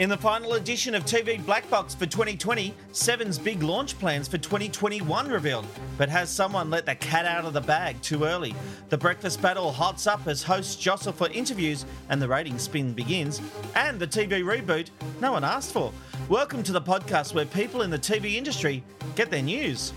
In the final edition of TV Black Box for 2020, Seven's big launch plans for 2021 revealed. But has someone let the cat out of the bag too early? The breakfast battle hots up as hosts jostle for interviews and the rating spin begins. And the TV reboot no one asked for. Welcome to the podcast where people in the TV industry get their news.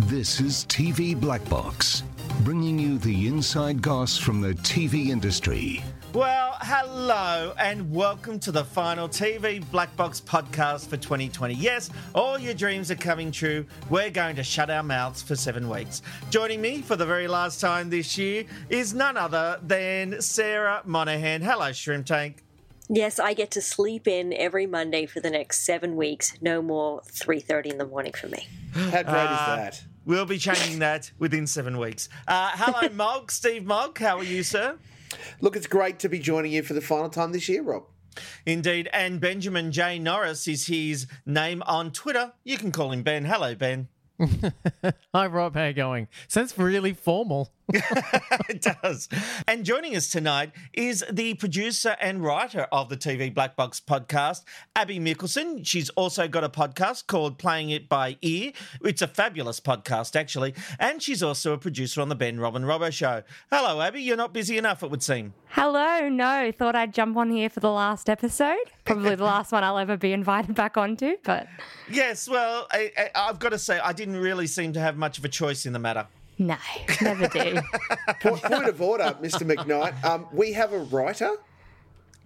This is TV Black Box, bringing you the inside goss from the TV industry. Well, hello and welcome to the final TV Black Box podcast for 2020. Yes, all your dreams are coming true. We're going to shut our mouths for seven weeks. Joining me for the very last time this year is none other than Sarah Monahan. Hello, Shrimp Tank. Yes, I get to sleep in every Monday for the next seven weeks. No more three thirty in the morning for me. How great is uh, that? We'll be changing that within seven weeks. Uh, hello, Mog, Steve Mog. How are you, sir? Look, it's great to be joining you for the final time this year, Rob. Indeed. And Benjamin J. Norris is his name on Twitter. You can call him Ben. Hello, Ben. Hi, Rob. How you going? Sounds really formal. it does. And joining us tonight is the producer and writer of the TV Black Box podcast, Abby Mickelson. She's also got a podcast called Playing It By Ear. It's a fabulous podcast, actually. And she's also a producer on the Ben Robin Robbo Show. Hello, Abby. You're not busy enough, it would seem. Hello, no, thought I'd jump on here for the last episode. Probably the last one I'll ever be invited back onto, but Yes, well, I, I, I've got to say, I didn't really seem to have much of a choice in the matter. No, never do. Point, point of order, Mr. McKnight. Um, we have a writer.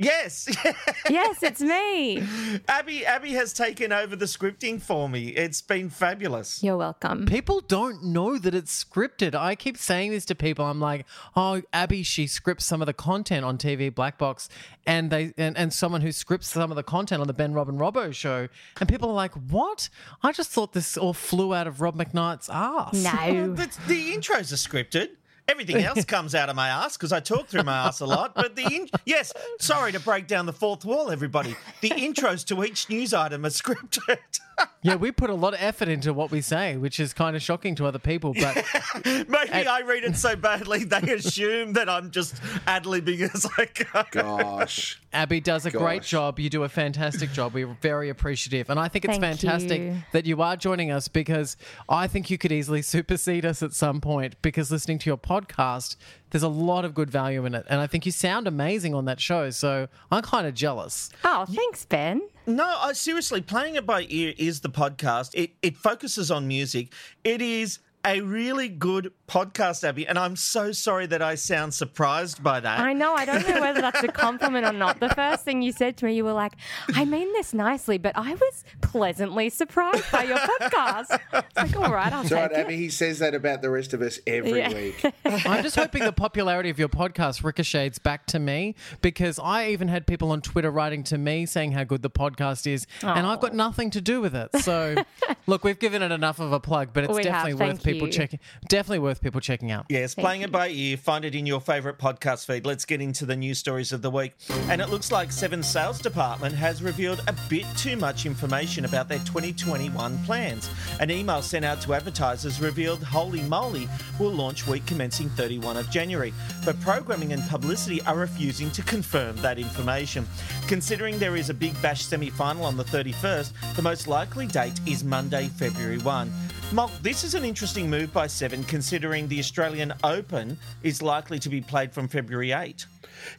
Yes, yes, it's me. Abby. Abby has taken over the scripting for me. It's been fabulous. You're welcome. People don't know that it's scripted. I keep saying this to people. I'm like, oh, Abby, she scripts some of the content on TV Black Box, and they and, and someone who scripts some of the content on the Ben Robin Robbo show. And people are like, what? I just thought this all flew out of Rob McKnight's ass. No. The, the intros are scripted. Everything else comes out of my ass because I talk through my ass a lot. But the in- yes, sorry to break down the fourth wall, everybody. The intros to each news item are scripted. Yeah, we put a lot of effort into what we say, which is kind of shocking to other people. But Maybe I read it so badly they assume that I'm just ad libbing as I go. Gosh. Abby does a great job. You do a fantastic job. We're very appreciative. And I think it's Thank fantastic you. that you are joining us because I think you could easily supersede us at some point because listening to your podcast, there's a lot of good value in it. And I think you sound amazing on that show. So I'm kind of jealous. Oh, thanks, Ben. No, I seriously, playing it by ear is the podcast. It it focuses on music. It is a really good podcast, Abby, and I'm so sorry that I sound surprised by that. I know. I don't know whether that's a compliment or not. The first thing you said to me, you were like, I mean this nicely, but I was pleasantly surprised by your podcast. It's like, all right, I'll It's all take right, it. Abby. He says that about the rest of us every Yeah. week. I'm just hoping the popularity of your podcast ricochets back to me because I even had people on Twitter writing to me saying how good the podcast is, and I've got nothing to do with it. So, look, we've given it enough of a plug, but it's We have, definitely worth people you. checking. Definitely worth people checking out. Yes, playing it by ear. Find it in your favourite podcast feed. Let's get into the news stories of the week. And it looks like Seven's sales department has revealed a bit too much information about their 2021 plans. An email sent out to advertisers revealed Holey Moley will launch week commencing 31 of January. But programming and publicity are refusing to confirm that information. Considering there is a Big Bash semi final on the 31st, the most likely date is Monday, February 1. Mark, this is an interesting move by Seven, considering the Australian Open is likely to be played from February 8.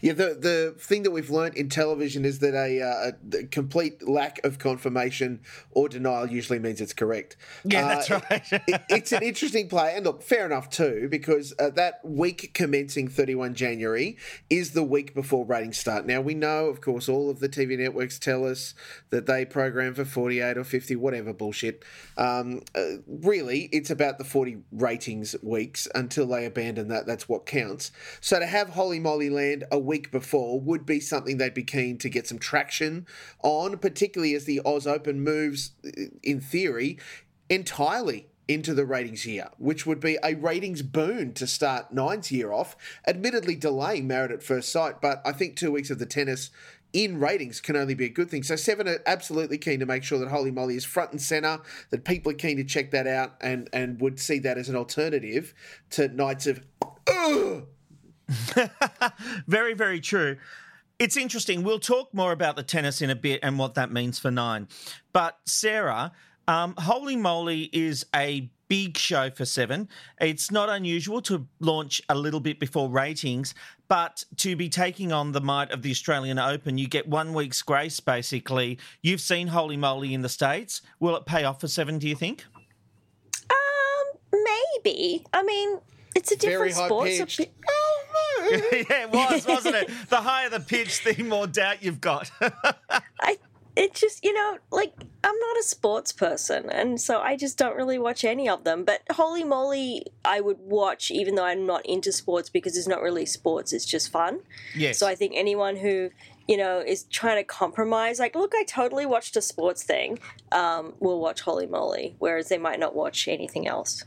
Yeah, the the thing that we've learned in television is that a, uh, a, complete lack of confirmation or denial usually means it's correct. Yeah, Uh, that's right. it- it's an interesting play, and look, fair enough too, because uh, that week commencing 31 January is the week before ratings start. Now we know, of course, all of the TV networks tell us that they program for 48 or 50, whatever bullshit. Um, uh, really, it's about the 40 ratings weeks until they abandon that. That's what counts. So to have Holey Moley Land a week before would be something they'd be keen to get some traction on, particularly as the Oz Open moves, in theory, entirely into the ratings year, which would be a ratings boon to start Nine's year off. Admittedly, delaying Married at First Sight, but I think two weeks of the tennis in ratings can only be a good thing. So Seven are absolutely keen to make sure that Holey Moley is front and center, that people are keen to check that out and and would see that as an alternative to nights of Ugh! Very, very true. It's interesting. We'll talk more about the tennis in a bit and what that means for nine. But Sarah, um, Holey Moley is a big show for Seven. It's not unusual to launch a little bit before ratings, but to be taking on the might of the Australian Open, you get one week's grace basically. You've seen Holey Moley in the States. Will it pay off for Seven, do you think? Um, maybe. I mean, it's a Very different sport. so yeah, it was, wasn't it? The higher the pitch, the more doubt you've got. I it just you know like I'm not a sports person and so I just don't really watch any of them but holey moley I would watch even though I'm not into sports because it's not really sports it's just fun yes. so I think anyone who you know is trying to compromise like look I totally watched a sports thing um, will watch holey moley whereas they might not watch anything else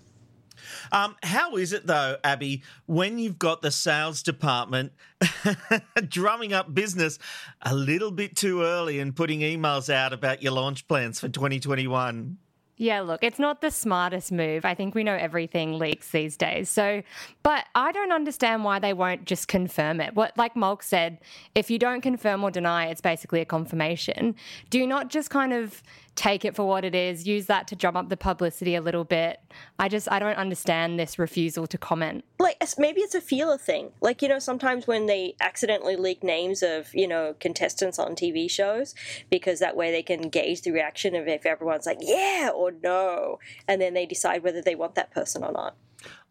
Um, how is it though, Abby, when you've got the sales department drumming up business a little bit too early and putting emails out about your launch plans for 2021? Yeah, look, it's not the smartest move. I think we know everything leaks these days. So, but I don't understand why they won't just confirm it. What, like Molk said, if you don't confirm or deny, it's basically a confirmation. Do not just kind of take it for what it is, use that to drum up the publicity a little bit? I just, I don't understand this refusal to comment. like maybe it's a feeler thing like you know sometimes when they accidentally leak names of you know contestants on tv shows because that way they can gauge the reaction of if everyone's like yeah or no and then they decide whether they want that person or not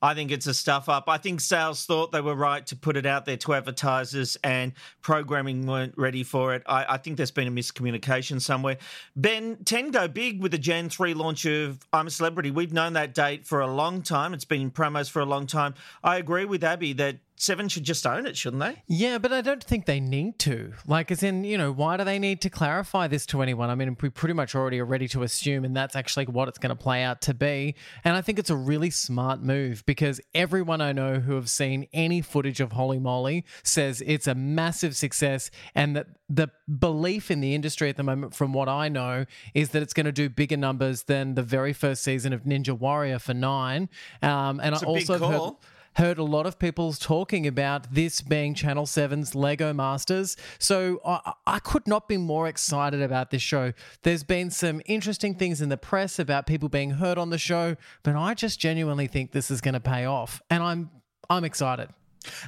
I think it's a stuff up. I think sales thought they were right to put it out there to advertisers and programming weren't ready for it. I, I think there's been a miscommunication somewhere. Ben, 10 go big with the Jan 3 launch of I'm a Celebrity. We've known that date for a long time. It's been in promos for a long time. I agree with Abby that Seven should just own it, shouldn't they? Yeah, but I don't think they need to. Like, as in, you know, why do they need to clarify this to anyone? I mean, we pretty much already are ready to assume, and that's actually what it's going to play out to be. And I think it's a really smart move because everyone I know who have seen any footage of Holey Moley says it's a massive success, and that the belief in the industry at the moment, from what I know, is that it's going to do bigger numbers than the very first season of Ninja Warrior for nine. Um, and It's I also heard. Heard a lot of people talking about this being Channel 7's Lego Masters. So I, I could not be more excited about this show. There's been some interesting things in the press about people being hurt on the show, but I just genuinely think this is going to pay off. And I'm I'm excited.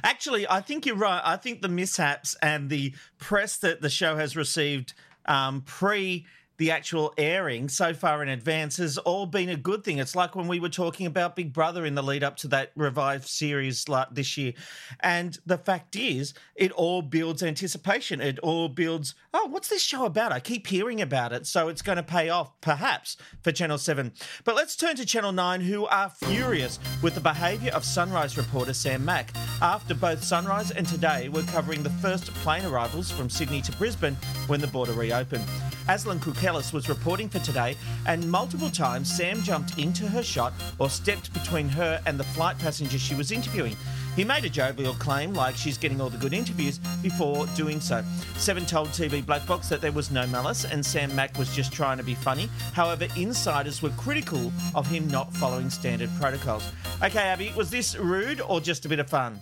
Actually, I think you're right. I think the mishaps and the press that the show has received um, pre the actual airing so far in advance has all been a good thing. It's like when we were talking about Big Brother in the lead up to that revived series this year. And the fact is, it all builds anticipation. It all builds, oh, what's this show about? I keep hearing about it. So it's going to pay off, perhaps, for Channel 7. But let's turn to Channel 9, who are furious with the behaviour of Sunrise reporter Sam Mack after both Sunrise and Today were covering the first plane arrivals from Sydney to Brisbane when the border reopened. Aislin Kriukelis was reporting for Today, and multiple times Sam jumped into her shot or stepped between her and the flight passenger she was interviewing. He made a jovial claim like she's getting all the good interviews before doing so. Seven told TV Black Box that there was no malice and Sam Mack was just trying to be funny. However, insiders were critical of him not following standard protocols. Okay, Abby, was this rude or just a bit of fun?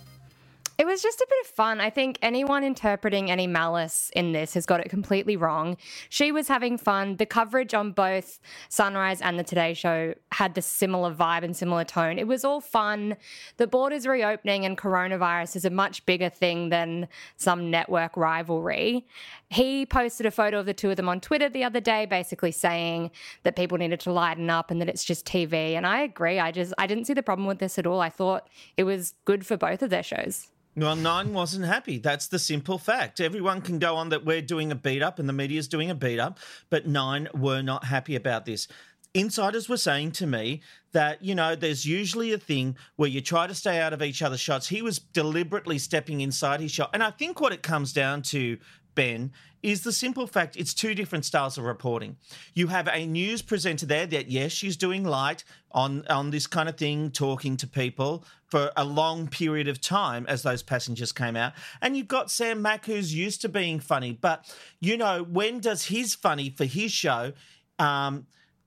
It was just a bit of fun. I think anyone interpreting any malice in this has got it completely wrong. She was having fun. The coverage on both Sunrise and the Today Show had the similar vibe and similar tone. It was all fun. The borders reopening and coronavirus is a much bigger thing than some network rivalry. He posted a photo of the two of them on Twitter the other day, basically saying that people needed to lighten up and that it's just TV. And I agree. I just I didn't see the problem with this at all. I thought it was good for both of their shows. Well, Nine wasn't happy. That's the simple fact. Everyone can go on that we're doing a beat up and the media's doing a beat up, but Nine were not happy about this. Insiders were saying to me that, you know, there's usually a thing where you try to stay out of each other's shots. He was deliberately stepping inside his shot. And I think what it comes down to, Ben, is the simple fact it's two different styles of reporting. You have a news presenter there that yes, she's doing light on on this kind of thing, talking to people for a long period of time as those passengers came out. And you've got Sam Mack who's used to being funny, but you know, when does his funny for his show um,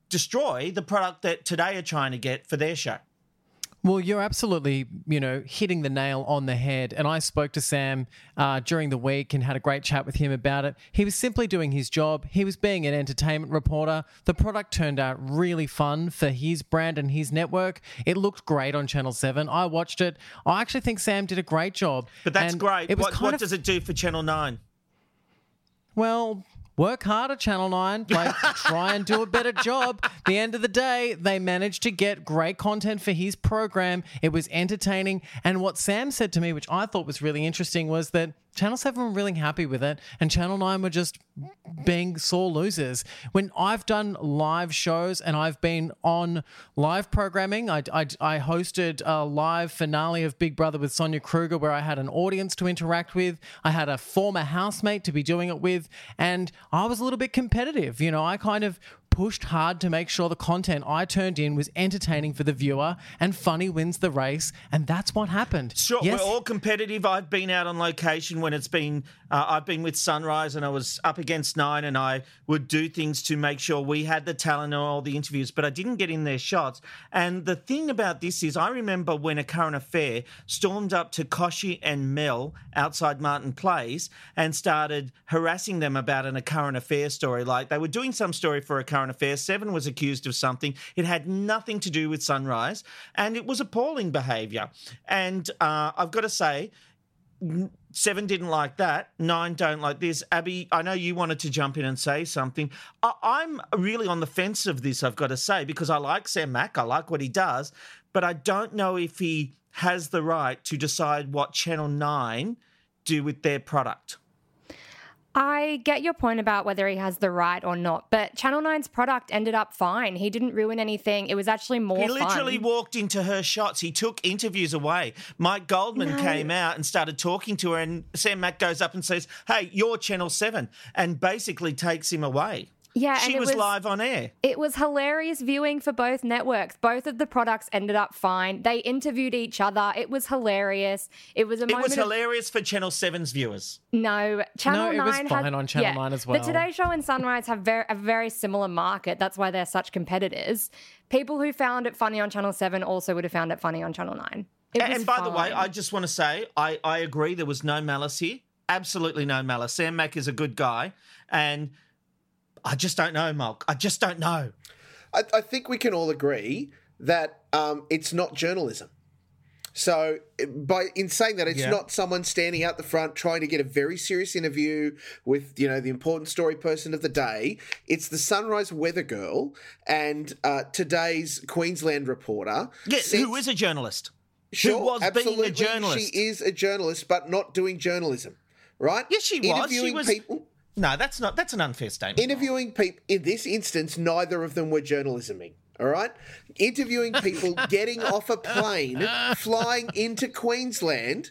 destroy the product that today are trying to get for their show? Well, you're absolutely, you know, hitting the nail on the head. And I spoke to Sam uh, during the week and had a great chat with him about it. He was simply doing his job. He was being an entertainment reporter. The product turned out really fun for his brand and his network. It looked great on Channel 7. I watched it. I actually think Sam did a great job. But that's And great. It was What, kind what of, does it do for Channel 9? well, work harder, Channel 9. Like, try and do a better job. The end of the day, they managed to get great content for his program. It was entertaining. And what Sam said to me, which I thought was really interesting, was that Channel 7 were really happy with it, and Channel 9 were just being sore losers. When I've done live shows and I've been on live programming, I, I, I hosted a live finale of Big Brother with Sonia Kruger where I had an audience to interact with. I had a former housemate to be doing it with, and I was a little bit competitive. You know, I kind of pushed hard to make sure the content I turned in was entertaining for the viewer, and funny wins the race, and that's what happened. Sure, Yes, we're all competitive. I've been out on location when it's been, uh, I've been with Sunrise and I was up against Nine and I would do things to make sure we had the talent and all the interviews, but I didn't get in their shots. And the thing about this is, I remember when a current affair stormed up to Kochie and Mel outside Martin Place and started harassing them about an, a current affair story. Like they were doing some story for a current affair. Seven was accused of something. It had nothing to do with Sunrise, and it was appalling behaviour. And uh, I've got to say, Seven didn't like that. Nine don't like this. Abby, I know you wanted to jump in and say something. I- I'm really on the fence of this, I've got to say, because I like Sam Mack. I like what he does, but I don't know if he has the right to decide what Channel 9 do with their product. I get your point about whether he has the right or not, but Channel 9's product ended up fine. He didn't ruin anything. It was actually more He literally fun. walked into her shots. He took interviews away. Mike Goldman No. came out and started talking to her, and Sam Mack goes up and says, Hey, you're Channel 7, and basically takes him away. Yeah, She and it was, was- live on air. It was hilarious viewing for both networks. Both of the products ended up fine. They interviewed each other. It was hilarious. It was a It moment was of- hilarious for Channel 7's viewers. No, Channel it 9 was had- on Channel yeah, 9 as well. The. Today Show and Sunrise have very, a very similar market. That's why they're such competitors. People who found it funny on Channel 7 also would have found it funny on Channel 9. It And, was and by the way. I just want to say, I, I agree there was no malice here. Absolutely no malice. Sam Mack is a good guy. And I just don't know, Molk. I just don't know. I, I think we can all agree that um, it's not journalism. So, by in saying that, it's Yeah. not someone standing out the front trying to get a very serious interview with you know the important story person of the day. It's the Sunrise Weather Girl and uh, today's Queensland reporter. Yeah, who is a journalist? Sure, who was absolutely. being a journalist? She is a journalist, but not doing journalism, right? Yes, she was. She Interviewing was- people. No, that's not. That's an unfair statement. Interviewing people. In this instance, neither of them were journalisming. All right, interviewing people, getting off a plane, flying into Queensland.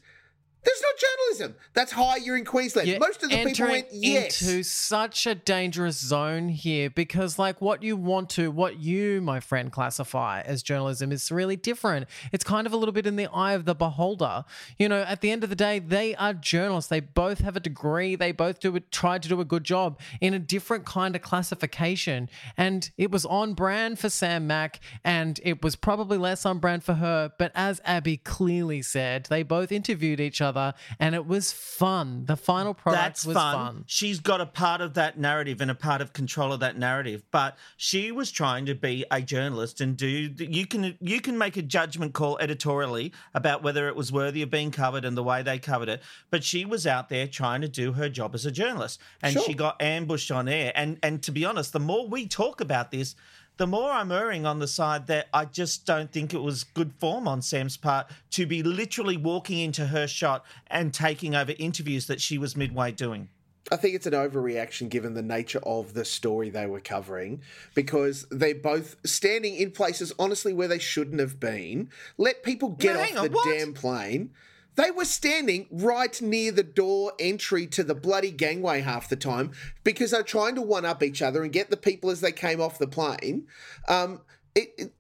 There's not journalism. That's hi, you're in Queensland. You're Most of the people went yes. into such a dangerous zone here because, like, what you want to, what you, my friend, classify as journalism is really different. It's kind of a little bit in the eye of the beholder. You know, at the end of the day, they are journalists. They both have a degree. They both do try to do a good job in a different kind of classification. And it was on brand for Sam Mack, and it was probably less on brand for her. But as Abby clearly said, they both interviewed each other other, and it was fun. The final product That's was fun. fun. She's got a part of that narrative and a part of control of that narrative. But she was trying to be a journalist and do you can you can make a judgment call editorially about whether it was worthy of being covered and the way they covered it. But she was out there trying to do her job as a journalist, and Sure. she got ambushed on air. And and to be honest, the more we talk about this. The more I'm erring on the side that I just don't think it was good form on Sam's part to be literally walking into her shot and taking over interviews that she was midway doing. I think it's an overreaction given the nature of the story they were covering because they're both standing in places, honestly, where they shouldn't have been. Let people get No, off on, the what? damn plane. They were standing right near the door entry to the bloody gangway half the time because they're trying to one up each other and get the people as they came off the plane. Um, it, it,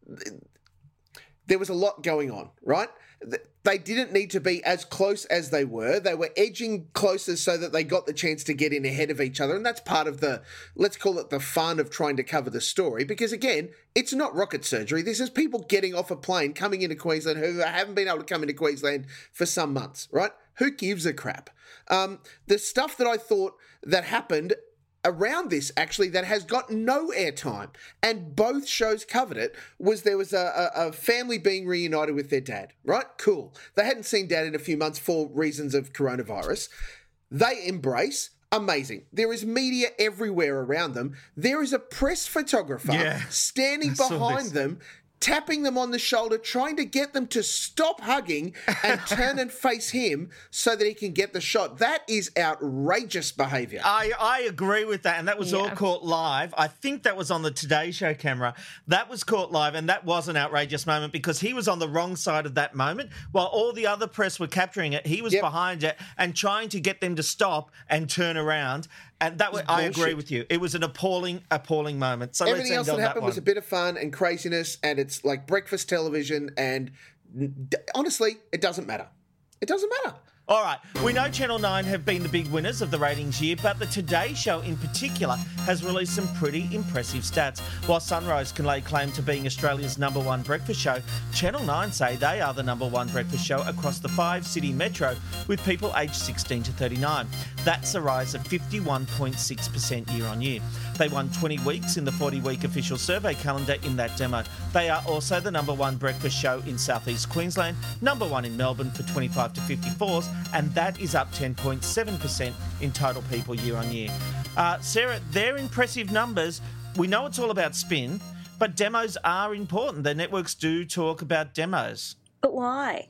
there was a lot going on, right? They didn't need to be as close as they were. They were edging closer so that they got the chance to get in ahead of each other. And that's part of the, let's call it the fun of trying to cover the story. Because again, it's not rocket surgery. This is people getting off a plane, coming into Queensland who haven't been able to come into Queensland for some months, right? Who gives a crap? Um, the stuff that I thought that happened around this actually that has got no airtime. And both shows covered it was there was a, a, a family being reunited with their dad right? Cool. They hadn't seen dad in a few months for reasons of coronavirus. They embrace. Amazing. There is media everywhere around them. There is a press photographer Yeah. standing behind them tapping them on the shoulder, trying to get them to stop hugging and turn and face him so that he can get the shot. That is outrageous behavior. I, I agree with that, and that was all caught live. I think that was on the Today Show camera. That was caught live, and that was an outrageous moment because he was on the wrong side of that moment, while all the other press were capturing it. He was Yep. behind it and trying to get them to stop and turn around. And that was, I agree with you. It was an appalling, appalling moment. So Everything else that happened that was a bit of fun and craziness, and it's like breakfast television. And d- honestly, it doesn't matter. It doesn't matter. All right, we know Channel 9 have been the big winners of the ratings year, but the Today Show in particular has released some pretty impressive stats. While Sunrise can lay claim to being Australia's number one breakfast show, Channel 9 say they are the number one breakfast show across the five city metro with people aged 16 to 39. That's a rise of 51.6% year on year. They won 20 weeks in the 40 week official survey calendar in that demo. They are also the number one breakfast show in southeast Queensland, number one in Melbourne for 25 to 54s, and that is up 10.7% in total people year on year. Uh, Sarah, they're impressive numbers. We know it's all about spin, but demos are important. The networks do talk about demos. But why?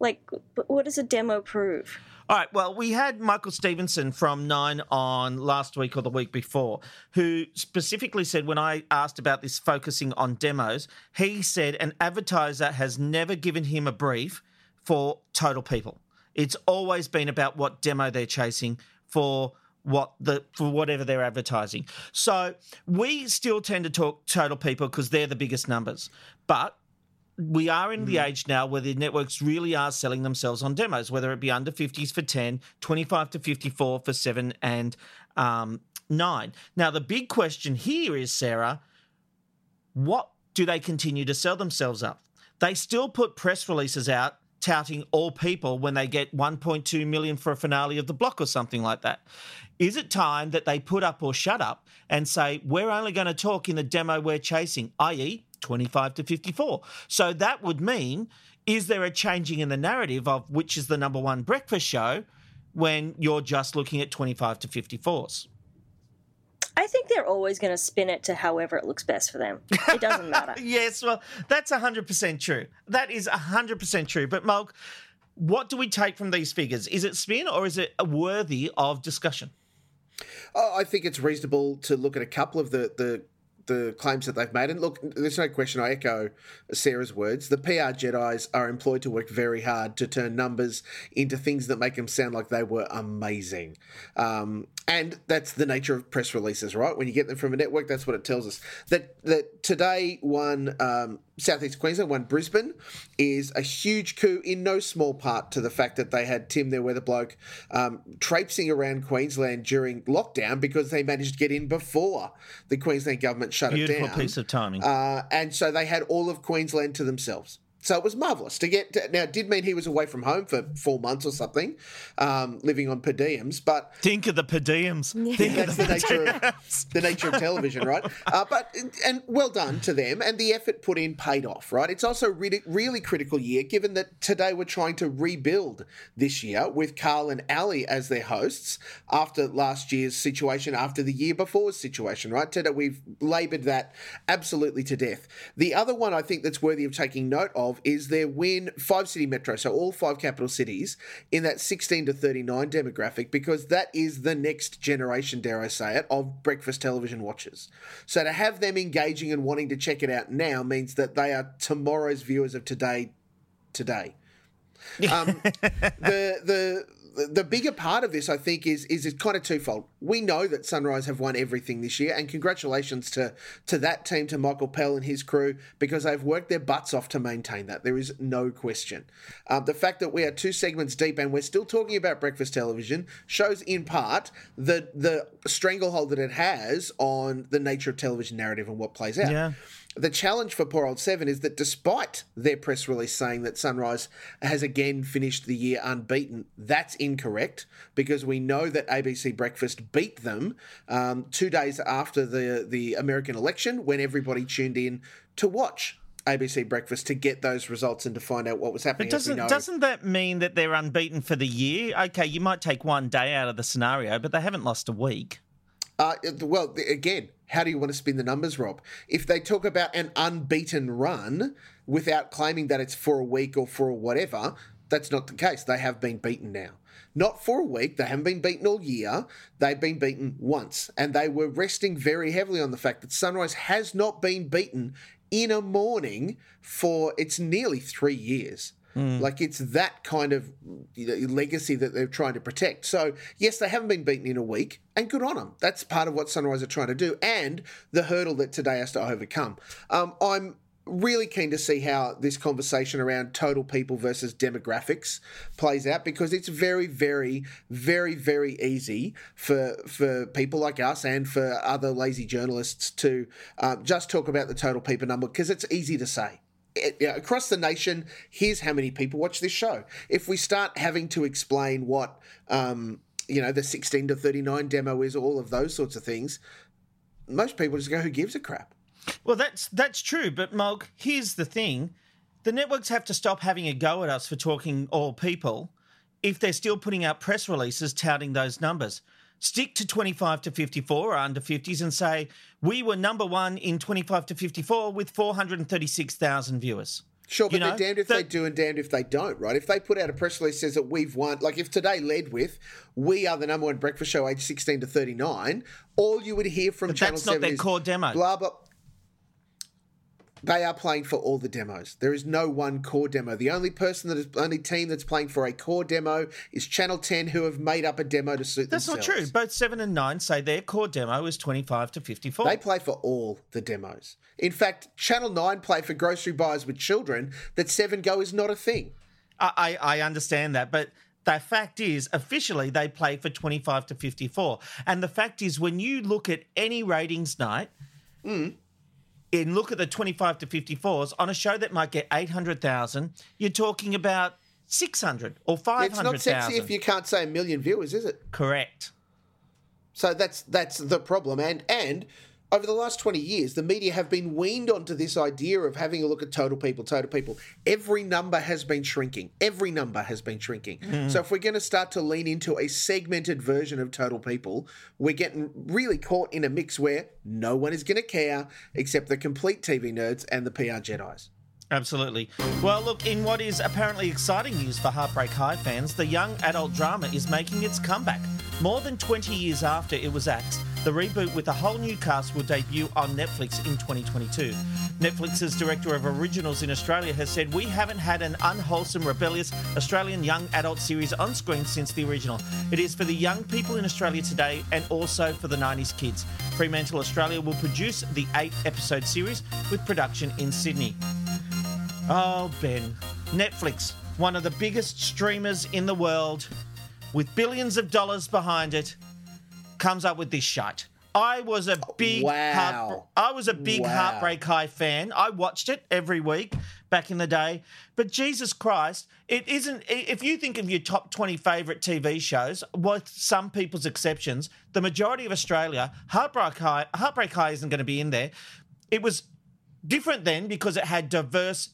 Like, what does a demo prove? All right. Well, we had Michael Stephenson from Nine on last week or the week before, who specifically said when I asked about this focusing on demos, he said an advertiser has never given him a brief for total people. It's always been about what demo they're chasing for what the for whatever they're advertising. So we still tend to talk total people because they're the biggest numbers, but we are in the age now where the networks really are selling themselves on demos, whether it be under 50s for 10, 25 to 54 for 7 and um, 9. Now, the big question here is, Sarah, what do they continue to sell themselves up? They still put press releases out touting all people when they get 1.2 million for a finale of the block or something like that. Is it time that they put up or shut up and say, we're only going to talk in the demo we're chasing, i.e., 25 to 54? So that would mean, is there a changing in the narrative of which is the number one breakfast show when you're just looking at 25 to 54s? I think they're always going to spin it to however it looks best for them. It doesn't matter. Yes, well, that's 100% true. That is 100% true. But, Molk, what do we take from these figures? Is it spin or is it worthy of discussion? Oh, I think it's reasonable to look at a couple of the, the the claims that they've made. And look, there's no question. I echo Sarah's words. The PR Jedi's are employed to work very hard to turn numbers into things that make them sound like they were amazing. Um, and that's the nature of press releases, right? When you get them from a network, that's what it tells us. That that today one um, Southeast Queensland, one Brisbane, is a huge coup in no small part to the fact that they had Tim, their weather bloke, um, traipsing around Queensland during lockdown because they managed to get in before the Queensland government shut Beautiful it down. Beautiful piece of timing. Uh, and so they had all of Queensland to themselves. So it was marvelous to get. To, now, it did mean he was away from home for four months or something, um, living on per diems. But think of the per diems. Think that's of the nature of the nature of television, right? Uh, but and well done to them, and the effort put in paid off, right? It's also a really, really critical year, given that today we're trying to rebuild this year with Karl and Ali as their hosts after last year's situation, after the year before's situation, right? Today we've laboured that absolutely to death. The other one I think that's worthy of taking note of is their win five city metro, so all five capital cities in that 16 to 39 demographic, because that is the next generation, dare I say it, of breakfast television watchers. So to have them engaging and wanting to check it out now means that they are tomorrow's viewers of today. Today, um, the the the bigger part of this, I think, is is it's kind of twofold. We know that Sunrise have won everything this year, and congratulations to to that team, to Michael Pell and his crew, because they've worked their butts off to maintain that. There is no question. Um, the fact that we are two segments deep and we're still talking about breakfast television shows, in part, the the stranglehold that it has on the nature of television narrative and what plays out. Yeah. The challenge for poor old Seven is that despite their press release saying that Sunrise has again finished the year unbeaten, that's incorrect because we know that ABC Breakfast beat them um, two days after the, the American election when everybody tuned in to watch. ABC Breakfast to get those results and to find out what was happening. But doesn't doesn't that mean that they're unbeaten for the year? Okay, you might take one day out of the scenario, but they haven't lost a week. Uh, well, again, how do you want to spin the numbers, Rob? If they talk about an unbeaten run without claiming that it's for a week or for whatever, that's not the case. They have been beaten now. Not for a week. They haven't been beaten all year. They've been beaten once. And they were resting very heavily on the fact that Sunrise has not been beaten in a morning for it's nearly three years. Mm. Like it's that kind of legacy that they're trying to protect. So yes, they haven't been beaten in a week, and good on them. That's part of what Sunrise are trying to do, and the hurdle that today has to overcome. Um, I'm really keen to see how this conversation around total people versus demographics plays out because it's very very very very easy for for people like us and for other lazy journalists to uh, just talk about the total people number because it's easy to say across the nation, here's how many people watch this show. If we start having to explain what, um, you know, the 16 to 39 demo is, all of those sorts of things, most people just go, who gives a crap? Well, that's that's true. But Molk, here's the thing: the networks have to stop having a go at us for talking all people if they're still putting out press releases touting those numbers stick to 25 to 54 or under 50s and say, we were number one in 25 to 54 with 436,000 viewers. Sure, but you know, they're damned if the, they do and damned if they don't, right? If they put out a press release says that we've won, like if today led with, we are the number one breakfast show age 16 to 39, all you would hear from Channel that's 7 not their is core demo. Blah, blah. They are playing for all the demos. There is no one core demo. The only person that is only team that's playing for a core demo is Channel 10 who have made up a demo to suit that's themselves. That's not true. Both 7 and 9 say their core demo is 25 to 54. They play for all the demos. In fact, Channel 9 play for grocery buyers with children that 7 Go is not a thing. I, I understand that, but the fact is, officially, they play for 25 to 54. And the fact is, when you look at any ratings night, mm and look at the 25 to 54s on a show that might get 800,000, you're talking about 600 or 500,000. It's not sexy if you can't say a million viewers, is it? Correct. So that's that's the problem and and over the last 20 years, the media have been weaned onto this idea of having a look at total people, total people. Every number has been shrinking. Every number has been shrinking. Mm. So if we're going to start to lean into a segmented version of total people, we're getting really caught in a mix where no one is going to care except the complete TV nerds and the PR Jedi's. Absolutely. Well, look, in what is apparently exciting news for Heartbreak High fans, the young adult drama is making its comeback. More than 20 years after it was axed, the reboot with a whole new cast will debut on Netflix in 2022. Netflix's director of originals in Australia has said, We haven't had an unwholesome, rebellious Australian young adult series on screen since the original. It is for the young people in Australia today and also for the 90s kids. Fremantle Australia will produce the eight episode series with production in Sydney. Oh, Ben. Netflix, one of the biggest streamers in the world, with billions of dollars behind it, comes up with this shite. I was a big wow. heart, I was a big wow. Heartbreak High fan. I watched it every week, back in the day. But Jesus Christ, it isn't. If you think of your top 20 favourite TV shows, with some people's exceptions, the majority of Australia, Heartbreak High, Heartbreak High isn't going to be in there. It was different then because it had diverse,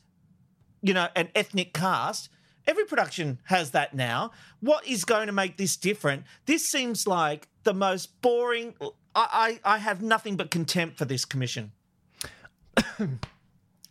you know, an ethnic cast. Every production has that now. What is going to make this different? This seems like the most boring. I, I, I have nothing but contempt for this commission.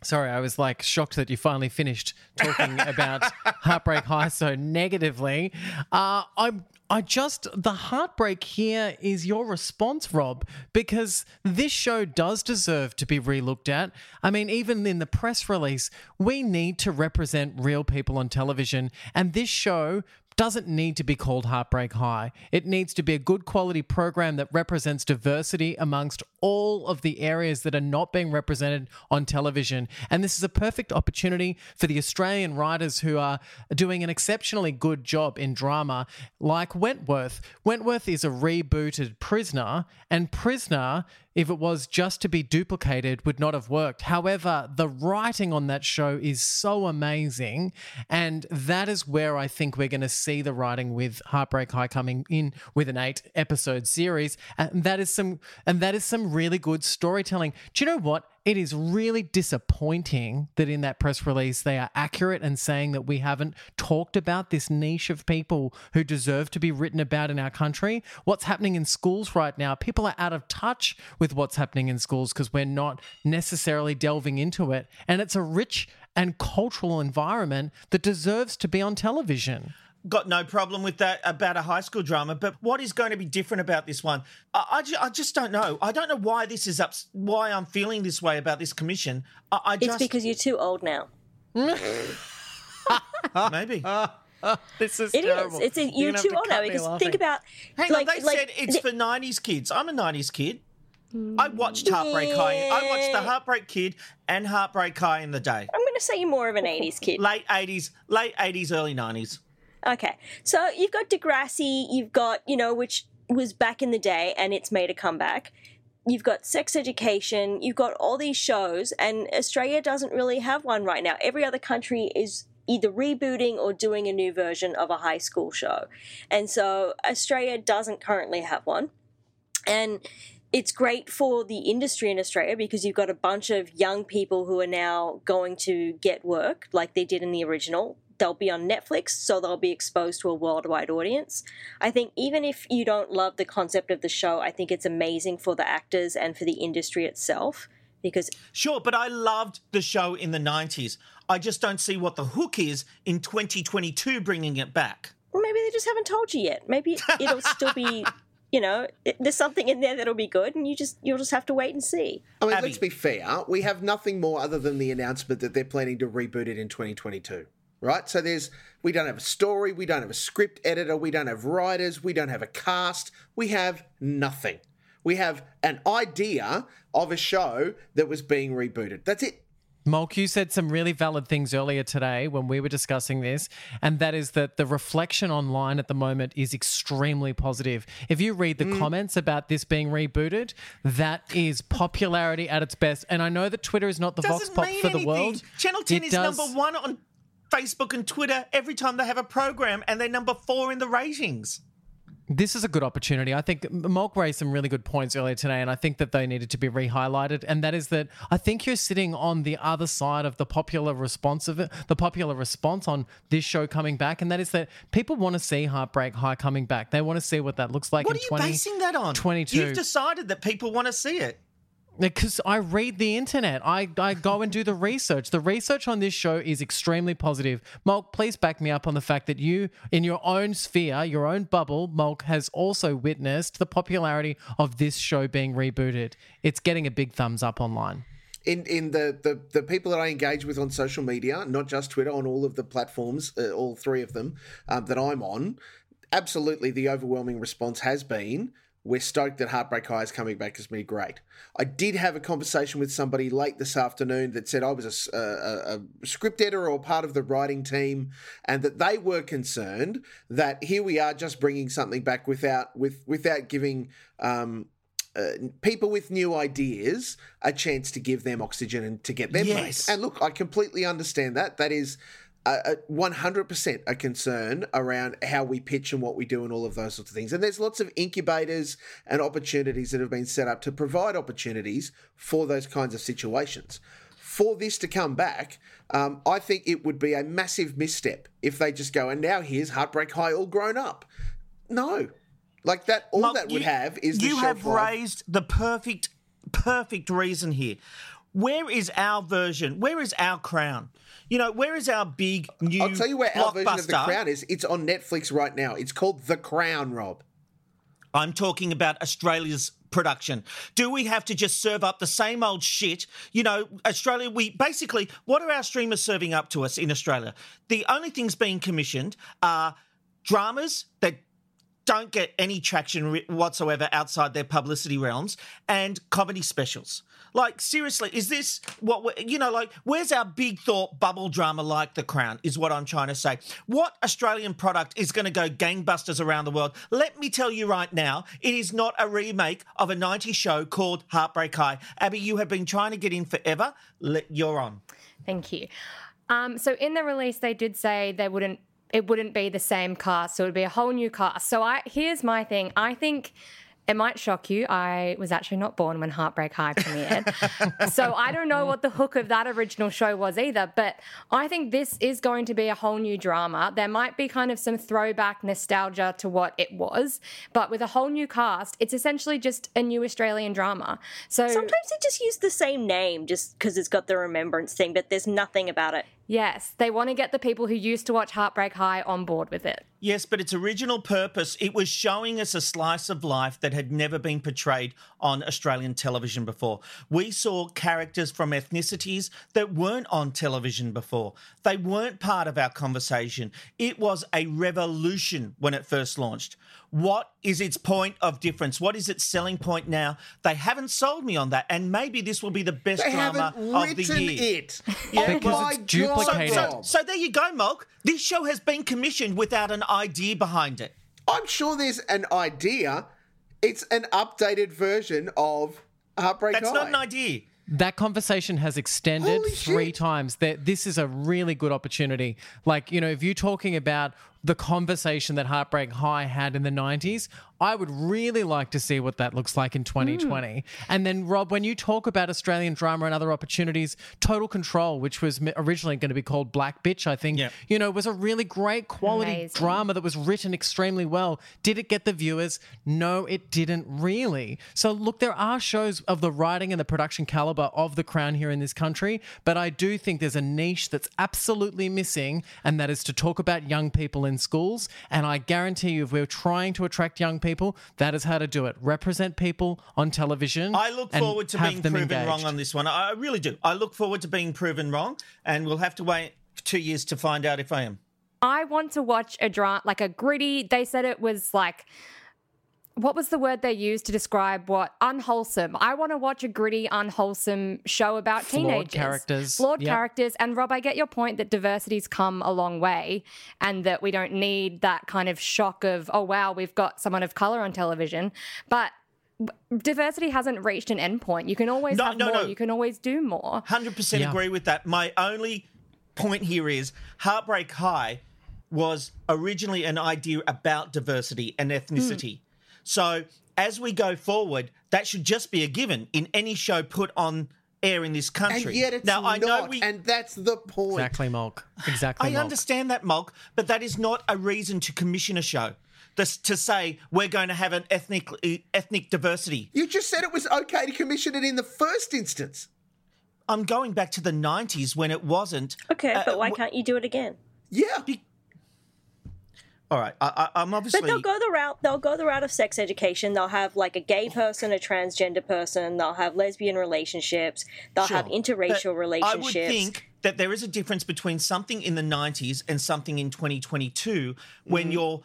Sorry, I was like shocked that you finally finished talking about Heartbreak High so negatively. Uh, I'm. I just the heartbreak here is your response, Rob, because this show does deserve to be relooked at. I mean, even in the press release, we need to represent real people on television, and this show doesn't need to be called Heartbreak High. It needs to be a good quality program that represents diversity amongst all of the areas that are not being represented on television. And this is a perfect opportunity for the Australian writers who are doing an exceptionally good job in drama, like Wentworth. Wentworth is a rebooted Prisoner, and Prisoner if it was just to be duplicated, would not have worked. However, the writing on that show is so amazing. And that is where I think we're going to see the writing with Heartbreak High coming in with an eight episode series. And that is some, and that is some really good storytelling. Do you know what? It is really disappointing that in that press release they are accurate and saying that we haven't talked about this niche of people who deserve to be written about in our country. What's happening in schools right now, people are out of touch with what's happening in schools because we're not necessarily delving into it. And it's a rich and cultural environment that deserves to be on television got no problem with that about a high school drama. But what is going to be different about this one? I, I, ju- I just don't know. I don't know why this is up. Why I'm feeling this way about this commission. I, I just... It's because you're too old now. Maybe. this is it terrible. is. It's a, you're, you're too old now because think about. Hang like, on, they like, said it's for '90s kids. I'm a '90s kid. I watched Heartbreak yeah. High. I watched The Heartbreak Kid and Heartbreak High in the day. I'm going to say you're more of an 80s kid. Late 80s, late 80s, early 90s. Okay, so you've got Degrassi, you've got, you know, which was back in the day and it's made a comeback. You've got sex education, you've got all these shows, and Australia doesn't really have one right now. Every other country is either rebooting or doing a new version of a high school show. And so Australia doesn't currently have one. And it's great for the industry in Australia because you've got a bunch of young people who are now going to get work like they did in the original they'll be on Netflix, so they'll be exposed to a worldwide audience. I think even if you don't love the concept of the show, I think it's amazing for the actors and for the industry itself because Sure, but I loved the show in the 90s. I just don't see what the hook is in 2022 bringing it back. Well, maybe they just haven't told you yet. Maybe it'll still be you know, there's something in there that'll be good, and you just you'll just have to wait and see. I mean, Abby. let's be fair. We have nothing more other than the announcement that they're planning to reboot it in 2022 right? So there's we don't have a story, we don't have a script editor, we don't have writers, we don't have a cast, we have nothing. We have an idea of a show that was being rebooted. That's it. Molk, you said some really valid things earlier today when we were discussing this, and that is that the reflection online at the moment is extremely positive. If you read the mm. comments about this being rebooted, that is popularity at its best. And I know that Twitter is not the Doesn't vox pop for anything. the world. Channel 10 it is does... number one on Facebook and Twitter every time they have a program, and they're number four in the ratings. This is a good opportunity. I think Molk raised some really good points earlier today, and I think that they needed to be re-highlighted. And that is that I think you're sitting on the other side of the popular response of it, the popular response on this show coming back, and that is that people want to see Heartbreak High coming back. They want to see what that looks like. What in are you 20, basing that on? Twenty-two. You've decided that people want to see it. Because I read the internet. I, I go and do the research. The research on this show is extremely positive. Molk, please back me up on the fact that you, in your own sphere, your own bubble, Molk has also witnessed the popularity of this show being rebooted. It's getting a big thumbs up online. In in the, the, the people that I engage with on social media, not just Twitter, on all of the platforms, uh, all three of them um, that I'm on, absolutely the overwhelming response has been we're stoked that Heartbreak High is coming back as me. Great. I did have a conversation with somebody late this afternoon that said I was a, a, a, script editor or part of the writing team, and that they were concerned that here we are just bringing something back without with without giving um, uh, people with new ideas a chance to give them oxygen and to get them Yes. And look, I completely understand that. That is a, a 100% a concern around how we pitch and what we do and all of those sorts of things. And there's lots of incubators and opportunities that have been set up to provide opportunities for those kinds of situations. For this to come back, um, I think it would be a massive misstep if they just go and now here's Heartbreak High all grown up. No, like that. All Mark, that would you- have is the you have life. raised the perfect perfect reason here. Where is our version? Where is our crown? You know, where is our big new I'll tell you where our version of the? Crown is. It's on Netflix right now. It's called The Crown, Rob. I'm talking about Australia's production. Do we have to just serve up the same old shit? You know, Australia, we basically, what are our streamers serving up to us in Australia? The only things being commissioned are dramas that don't get any traction whatsoever outside their publicity realms and comedy specials. Like, seriously, is this what, you know, like, where's our big thought bubble drama like The Crown, is what I'm trying to say. What Australian product is going to go gangbusters around the world? Let me tell you right now, it is not a remake of a 90s show called Heartbreak High. Abby, you have been trying to get in forever. You're on. Thank you. Um, so in the release, they did say they wouldn't. It wouldn't be the same cast, so it would be a whole new cast. So I here's my thing. I think it might shock you. I was actually not born when Heartbreak High premiered, so I don't know what the hook of that original show was either. But I think this is going to be a whole new drama. There might be kind of some throwback nostalgia to what it was, but with a whole new cast, it's essentially just a new Australian drama. So Sometimes they just use the same name just because it's got the remembrance thing, but there's nothing about it. Yes, they want to get the people who used to watch Heartbreak High on board with it. Yes, but its original purpose, it was showing us a slice of life that had never been portrayed on Australian television before. We saw characters from ethnicities that weren't on television before. They weren't part of our conversation. It was a revolution when it first launched. What is its point of difference? What is its selling point now? They haven't sold me on that, and maybe this will be the best They drama of the written year. it. Yeah, oh because my it's duplicated. God, So, so there you go, Molk. This show has been commissioned without an idea behind it. I'm sure there's an idea. It's an updated version of Heartbreak That's High. not an idea. That conversation has extended Holy three shit. times. That this is a really good opportunity. Like you know, if you're talking about the conversation that Heartbreak High had in the '90s, I would really like to see what that looks like in hmm. 2020. And then, Rob, when you talk about Australian drama and other opportunities, Total Control, which was originally going to be called Black Bitch, I think, Yep. you know, was a really great quality Amazing. drama that was written extremely well. Did it get the viewers? No, it didn't really. So, look, there are shows of the writing and the production caliber of The Crown here in this country, but I do think there's a niche that's absolutely missing, and that is to talk about young people in schools. And I guarantee you, if we're trying to attract young people, that is how to do it. Represent people on television. I look forward to being proven engaged. wrong on this one. I I really do. I look forward to being proven wrong, and we'll have to wait two years to find out if I am. I want to watch a drama, like a gritty. They said it was like, what was the word they used to describe what unwholesome? I want to watch a gritty, unwholesome show about Flawed teenagers, characters. flawed Yep. characters. And Rob, I get your point that diversity's come a long way, and that we don't need that kind of shock of, oh wow, we've got someone of color on television, but. Diversity hasn't reached an endpoint. You can always No, have no, more. no. You can always do more. Hundred percent agree with that. My only point here is Heartbreak High was originally an idea about diversity and ethnicity. Hmm. So as we go forward, that should just be a given in any show put on air in this country. And yet it's now I know we and that's the point. Exactly, Molk. Exactly. I Molk. understand that, Molk, but that is not a reason to commission a show. This, to say we're going to have an ethnic ethnic diversity. You just said it was okay to commission it in the first instance. I'm going back to the 90s when it wasn't. Okay, uh, but why w- can't you do it again? Yeah. All right, I, I, I'm obviously. But they'll go the route. They'll go the route of sex education. They'll have like a gay person, a transgender person. They'll have lesbian relationships. They'll have interracial But relationships. I would think that there is a difference between something in the 90s and something in 2022 when Mm-hmm. you're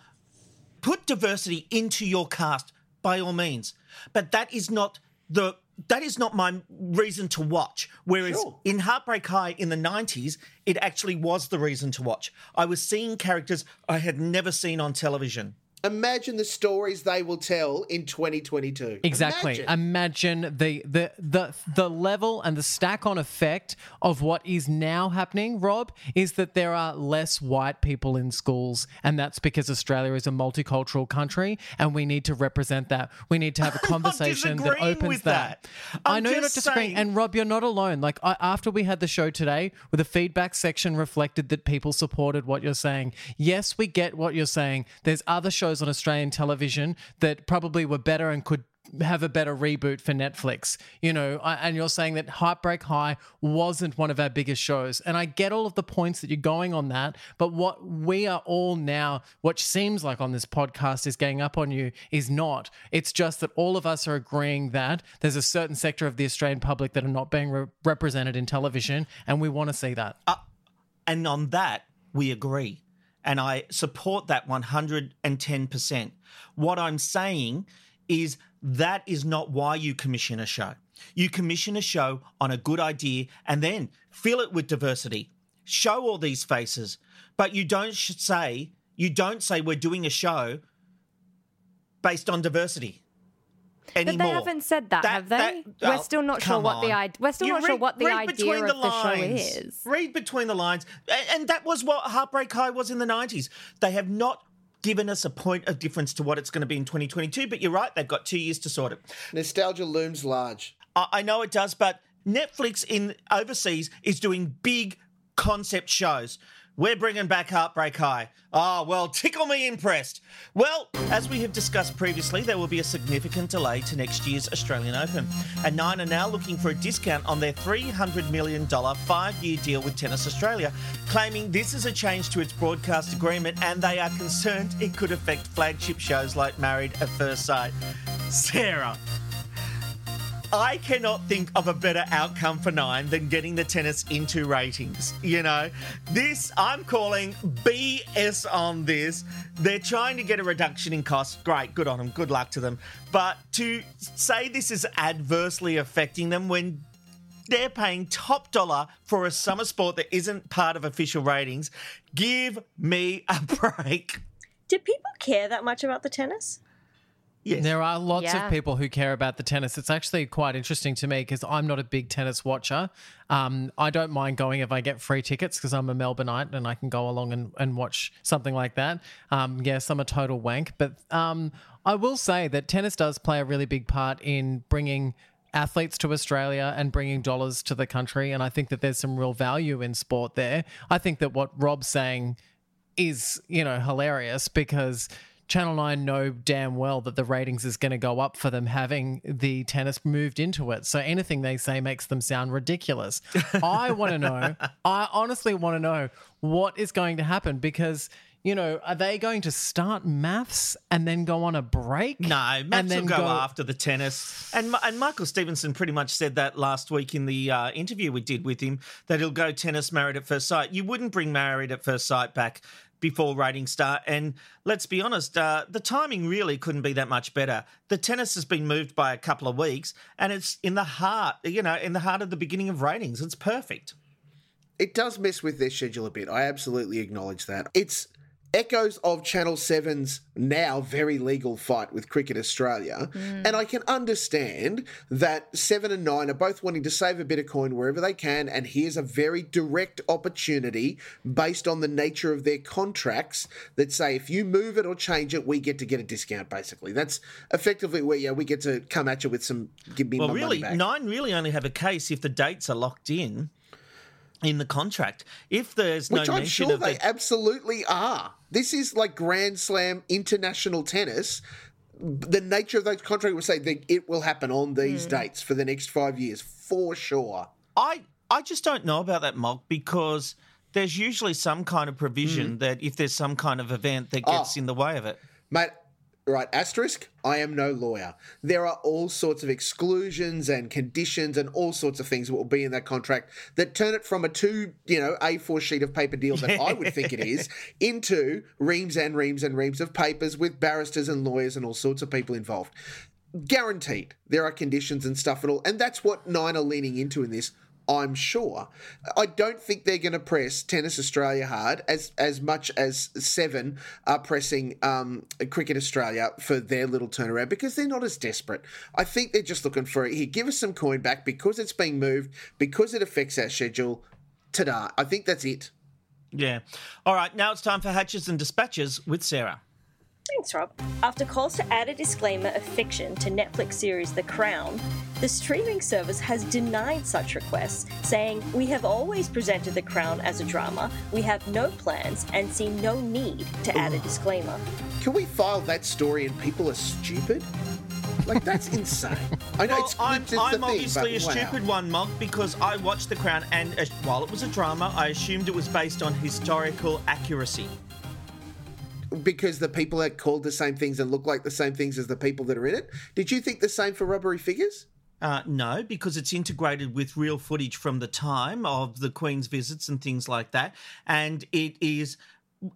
put diversity into your cast by all means. But that is not the that is not my reason to watch. Whereas Sure. in Heartbreak High in the 90s, it actually was the reason to watch. I was seeing characters I had never seen on television. Imagine the stories they will tell in 2022. Exactly. Imagine. Imagine, the, the the the level and the stack on effect of what is now happening, Rob, is that there are less white people in schools, and that's because Australia is a multicultural country, and we need to represent that. We need to have a conversation that opens with that. that. I know you're not just disagreeing, saying- and Rob, you're not alone. Like I, after we had the show today, where the feedback section reflected that people supported what you're saying. Yes, we get what you're saying. There's other shows on Australian television that probably were better and could have a better reboot for Netflix. You know, and you're saying that Heartbreak High wasn't one of our biggest shows. And I get all of the points that you're going on that, but what we are all now, what seems like on this podcast is getting up on you is not. It's just that all of us are agreeing that there's a certain sector of the Australian public that are not being re- represented in television, and we want to see that. Uh, and on that, we agree. And I support that 110%. What I'm saying is that is not why you commission a show. You commission a show on a good idea and then fill it with diversity. Show all these faces. But you don't say, you don't say we're doing a show based on diversity. But they haven't said that, That- have they? that- we're still not sure come what the on. idea. We're still You not sure what the read idea between of the the, show lines. is. Read between the lines. A- And that was what Heartbreak High was in the 90s. They have not given us a point of difference to what it's going to be in 2022, but you're right, they've got two years to sort it. Nostalgia looms large. I, I know it does, but Netflix in overseas is doing big concept shows. We're bringing back Heartbreak High. Oh, well, tickle me impressed. Well, as we have discussed previously, there will be a significant delay to next year's Australian Open. And Nine are now looking for a discount on their $300 million five year deal with Tennis Australia, claiming this is a change to its broadcast agreement and they are concerned it could affect flagship shows like Married at First Sight. Sarah, I cannot think of a better outcome for Nine than getting the tennis into ratings. You know, this, I'm calling BS on this. They're trying to get a reduction in costs. Great, good on them. Good luck to them. But to say this is adversely affecting them when they're paying top dollar for a summer sport that isn't part of official ratings, give me a break. Do people care that much about the tennis? Yes. There are lots Yeah. of people who care about the tennis. It's actually quite interesting to me because I'm not a big tennis watcher. Um, I don't mind going if I get free tickets because I'm a Melbourneite and I can go along and, and watch something like that. Um, yes, I'm a total wank, but um, I will say that tennis does play a really big part in bringing athletes to Australia and bringing dollars to the country. And I think that there's some real value in sport there. I think that what Rob's saying is, you know, hilarious because Channel 9 know damn well that the ratings is going to go up for them having the tennis moved into it. So anything they say makes them sound ridiculous. I want to know, I honestly want to know what is going to happen because. You know, are they going to start MAFS and then go on a break? No, and MAFS will then go, after the tennis. And and Michael Stephenson pretty much said that last week in the uh, interview we did with him that he'll go tennis married at first sight. You wouldn't bring married at first sight back before ratings start. And let's be honest, uh, the timing really couldn't be that much better. The tennis has been moved by a couple of weeks, and it's in the heart, you know, in the heart of the beginning of ratings. It's perfect. It does mess with their schedule a bit. I absolutely acknowledge that. It's echoes of Channel 7's now very legal fight with Cricket Australia. Mm. And I can understand that 7 and 9 are both wanting to save a bit of coin wherever they can. And here's a very direct opportunity based on the nature of their contracts that say if you move it or change it, we get to get a discount, basically. That's effectively where, yeah, we get to come at you with some, give me Well, my really, money back. nine really only have a case if the dates are locked in in the contract. If there's no Which I'm sure they the absolutely are. This is like Grand Slam international tennis. The nature of those contracts will say that it will happen on these Hmm. dates for the next five years, for sure. I I just don't know about that Molk because there's usually some kind of provision that if there's some kind of event that gets Oh. in the way of it. Mate, right, asterisk, I am no lawyer. There are all sorts of exclusions and conditions and all sorts of things that will be in that contract that turn it from a two, you know, A4 sheet of paper deal that I would think it is into reams and reams and reams of papers with barristers and lawyers and all sorts of people involved. Guaranteed, there are conditions and stuff and all, and that's what Nine are leaning into in this. I'm sure. I don't think they're going to press Tennis Australia hard as as much as Seven are pressing um, Cricket Australia for their little turnaround because they're not as desperate. I think they're just looking for it. here. Give us some coin back because it's being moved because it affects our schedule. Ta-da! I think that's it. Yeah. All right. Now it's time for Hatches and Dispatches with Sarah. Thanks, Rob. After calls to add a disclaimer of fiction to Netflix series The Crown, the streaming service has denied such requests, saying, We have always presented The Crown as a drama, we have no plans, and see no need to add a disclaimer. Can we file that story and people are stupid? Like that's insane. I know Well, it's I'm, it's I'm thing, obviously a wow. stupid one, Molk, because I watched The Crown, and uh, while it was a drama, I assumed it was based on historical accuracy. Because the people are called the same things and look like the same things as the people that are in it. Did you think the same for Rubbery Figures? Uh, no, because it's integrated with real footage from the time of the Queen's visits and things like that, and it is.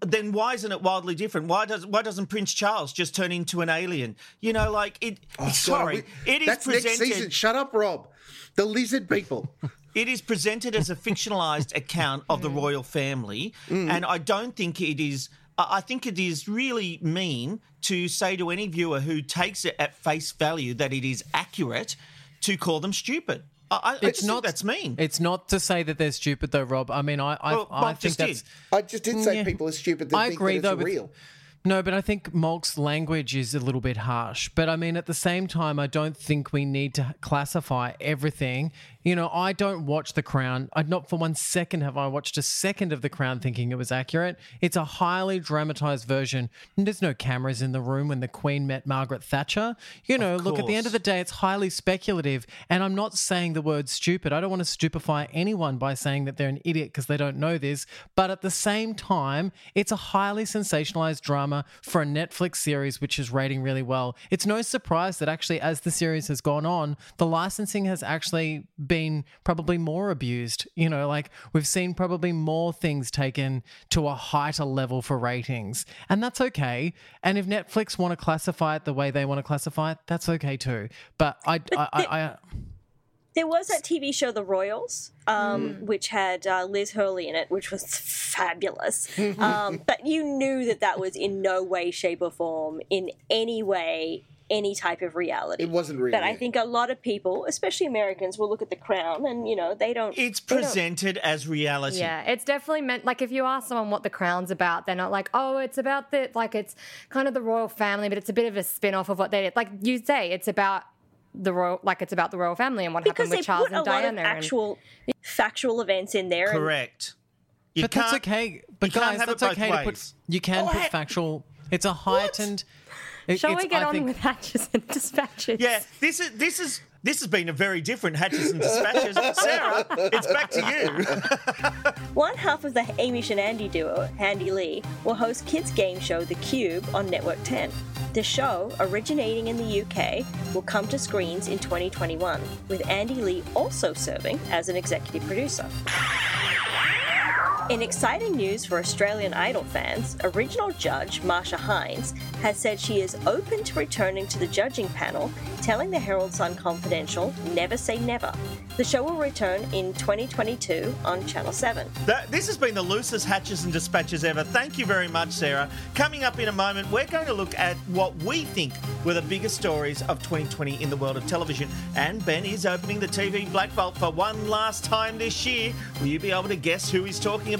Then why isn't it wildly different? Why does why doesn't Prince Charles just turn into an alien? You know, like it. Oh, God, sorry, we- it is That's next season. Shut up, Rob. The lizard people. It is presented as a fictionalized account of the royal family, and I don't think it is. I I think it is really mean to say to any viewer who takes it at face value that it is accurate to call them stupid. I, I, I It's just not think that's mean. It's not to say that they're stupid, though, Rob. I mean, I I, Well, I think just that's. did. I just did say Yeah. people are stupid that I think agree, that it's though, with- real. No, but I think Molk's language is a little bit harsh. But I mean, at the same time, I don't think we need to classify everything. You know, I don't watch The Crown. I not for one second have I watched a second of The Crown thinking it was accurate. It's a highly dramatized version. And there's no cameras in the room when the Queen met Margaret Thatcher. You know, look at the end of the day, it's highly speculative. And I'm not saying the word stupid. I don't want to stupefy anyone by saying that they're an idiot because they don't know this. But at the same time, it's a highly sensationalized drama for a Netflix series which is rating really well. It's no surprise that actually, as the series has gone on, the licensing has actually been probably more abused. You know, like we've seen probably more things taken to a heighter level for ratings. And that's okay. And if Netflix want to classify it the way they want to classify it, that's okay too. But I, I, I, I There was that TV show, The Royals, um, Hmm. which had uh, Liz Hurley in it, which was fabulous. um, but you knew that that was in no way, shape, or form, in any way, any type of reality. It wasn't real. But I think a lot of people, especially Americans, will look at The Crown and, you know, they don't. It's they don't- presented as reality. Yeah, it's definitely meant like if you ask someone what the crown's about, they're not like, oh, it's about the like it's kind of the royal family, but it's a bit of a spin off of what they did. Like you say, it's about the royal like it's about the royal family and what Because happened with Charles put a and lot Diana. of and- actual factual events in there. and- Correct. You but that's can't- okay. But you can't guys, have it that's both okay to put. You can Oh, put I- factual. It's a heightened. it- Shall it's- we get I on think- with hatches and dispatches? Yeah, this is this is this has been a very different Hatches and Dispatches. Sarah, it's back to you. One half of the Hamish and Andy duo, Andy Lee, will host kids' game show The Cube on Network 10. The show, originating in the UK, will come to screens in 2021, with Andy Lee also serving as an executive producer. In exciting news for Australian Idol fans, original judge Marcia Hines has said she is open to returning to the judging panel, telling the Herald Sun Confidential, Never Say Never. The show will return in 2022 on Channel 7. That, this has been the loosest Hatches and Dispatches ever. Thank you very much, Sarah. Coming up in a moment, we're going to look at what we think were the biggest stories of 2020 in the world of television. And Ben is opening the TV Black Vault for one last time this year. Will you be able to guess who he's talking about?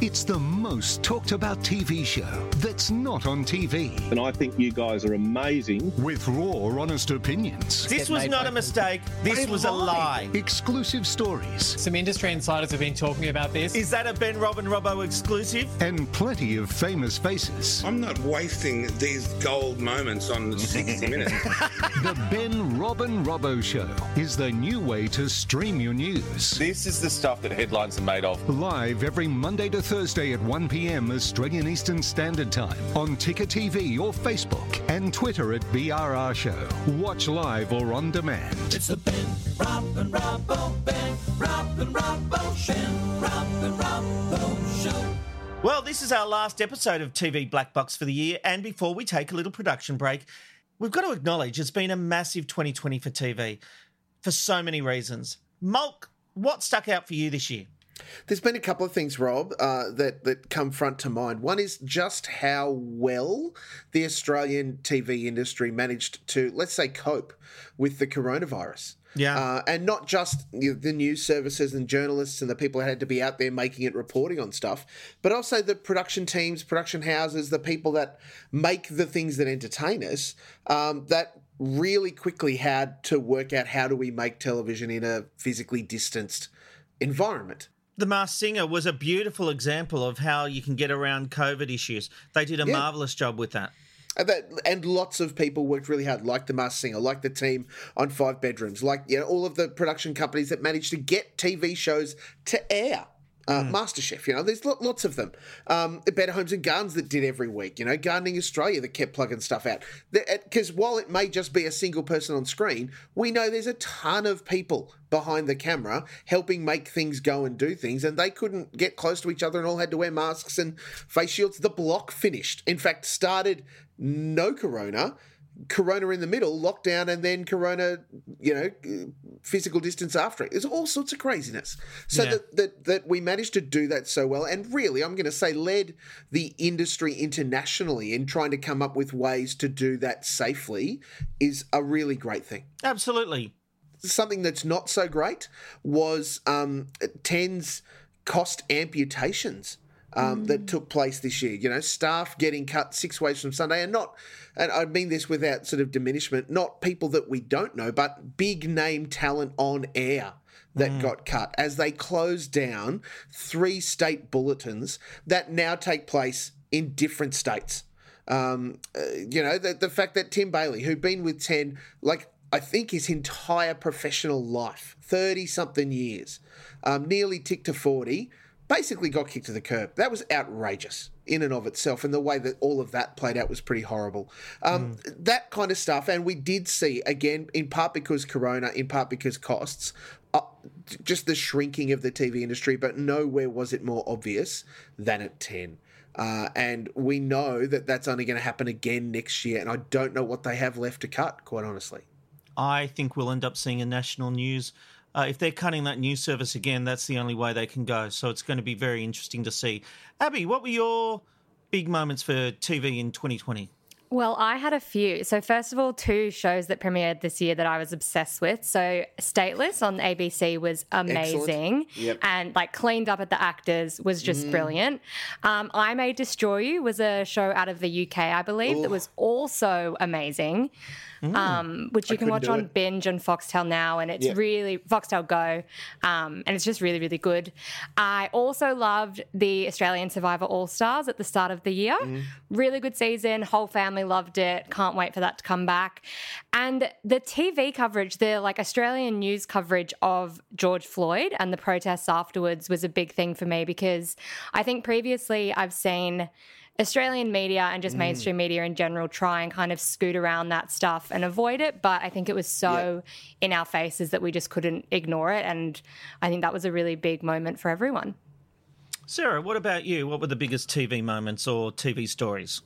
It's the most talked about TV show that's not on TV. And I think you guys are amazing. With raw, honest opinions. This was not a mistake. This was a lie. Exclusive stories. Some industry insiders have been talking about this. Is that a Ben Robin Robbo exclusive? And plenty of famous faces. I'm not wasting these gold moments on 60 Minutes. the Ben Robin Robbo Show is the new way to stream your news. This is the stuff that headlines are made of. Live every Monday to Thursday at 1 p.m. Australian Eastern Standard Time on Ticker TV or Facebook and Twitter at BRR Show. Watch live or on demand. It's the Ben Robin Robbo, Ben Robin Robbo, Ben Robin Robbo Show. Well, this is our last episode of TV Black Box for the year, and before we take a little production break, we've got to acknowledge it's been a massive 2020 for TV for so many reasons. Molk, what stuck out for you this year? There's been a couple of things, Rob, uh, that that come front to mind. One is just how well the Australian TV industry managed to, let's say, cope with the coronavirus. Yeah. Uh, and not just you know, the news services and journalists and the people that had to be out there making it, reporting on stuff, but also the production teams, production houses, the people that make the things that entertain us, um, that really quickly had to work out how do we make television in a physically distanced environment. The Masked Singer was a beautiful example of how you can get around COVID issues. They did a yeah. marvelous job with that. And, that, and lots of people worked really hard, like the Masked Singer, like the team on Five Bedrooms, like you know, all of the production companies that managed to get TV shows to air uh, mm. MasterChef. You know, there's lots of them. Um, Better Homes and Gardens that did every week. You know, Gardening Australia that kept plugging stuff out. Because while it may just be a single person on screen, we know there's a ton of people behind the camera helping make things go and do things, and they couldn't get close to each other and all had to wear masks and face shields. The block finished. In fact, started no corona Corona in the middle, lockdown, and then Corona, you know, physical distance after it. There's all sorts of craziness. So yeah. that, that that we managed to do that so well, and really, I'm going to say, led the industry internationally in trying to come up with ways to do that safely is a really great thing. Absolutely. Something that's not so great was um, Ten's cost amputations um, mm. that took place this year. You know, staff getting cut six ways from Sunday, and not, and I mean this without sort of diminishment, not people that we don't know, but big name talent on air that mm. got cut as they closed down three state bulletins that now take place in different states. Um, uh, you know, the, the fact that Tim Bailey, who'd been with 10, like I think his entire professional life, 30 something years, um, nearly ticked to 40, basically got kicked to the curb. That was outrageous in and of itself, and the way that all of that played out was pretty horrible. Um, mm. That kind of stuff, and we did see again, in part because Corona, in part because costs, uh, just the shrinking of the TV industry. But nowhere was it more obvious than at ten. Uh, and we know that that's only going to happen again next year, and I don't know what they have left to cut, quite honestly. I think we'll end up seeing a national news uh, if they're cutting that news service again, that's the only way they can go. So it's going to be very interesting to see. Abby, what were your big moments for TV in 2020? Well, I had a few. So, first of all, two shows that premiered this year that I was obsessed with. So, Stateless on ABC was amazing yep. and like cleaned up at the actors was just mm. brilliant. Um, I May Destroy You was a show out of the UK, I believe, Ooh. that was also amazing mm. um, which you I can watch on it. Binge and Foxtel now, and it's yeah. really Foxtel Go, um, and it's just really really good. I also loved the Australian Survivor All Stars at the start of the year. Mm. Really good season. Whole family loved it. Can't wait for that to come back. And the TV coverage, the like Australian news coverage of George Floyd and the protests afterwards was a big thing for me because I think previously I've seen Australian media and just mm. mainstream media in general try and kind of scoot around that stuff and avoid it. But I think it was so yeah. in our faces that we just couldn't ignore it. And I think that was a really big moment for everyone. Sarah, what about you? What were the biggest TV moments or TV stories?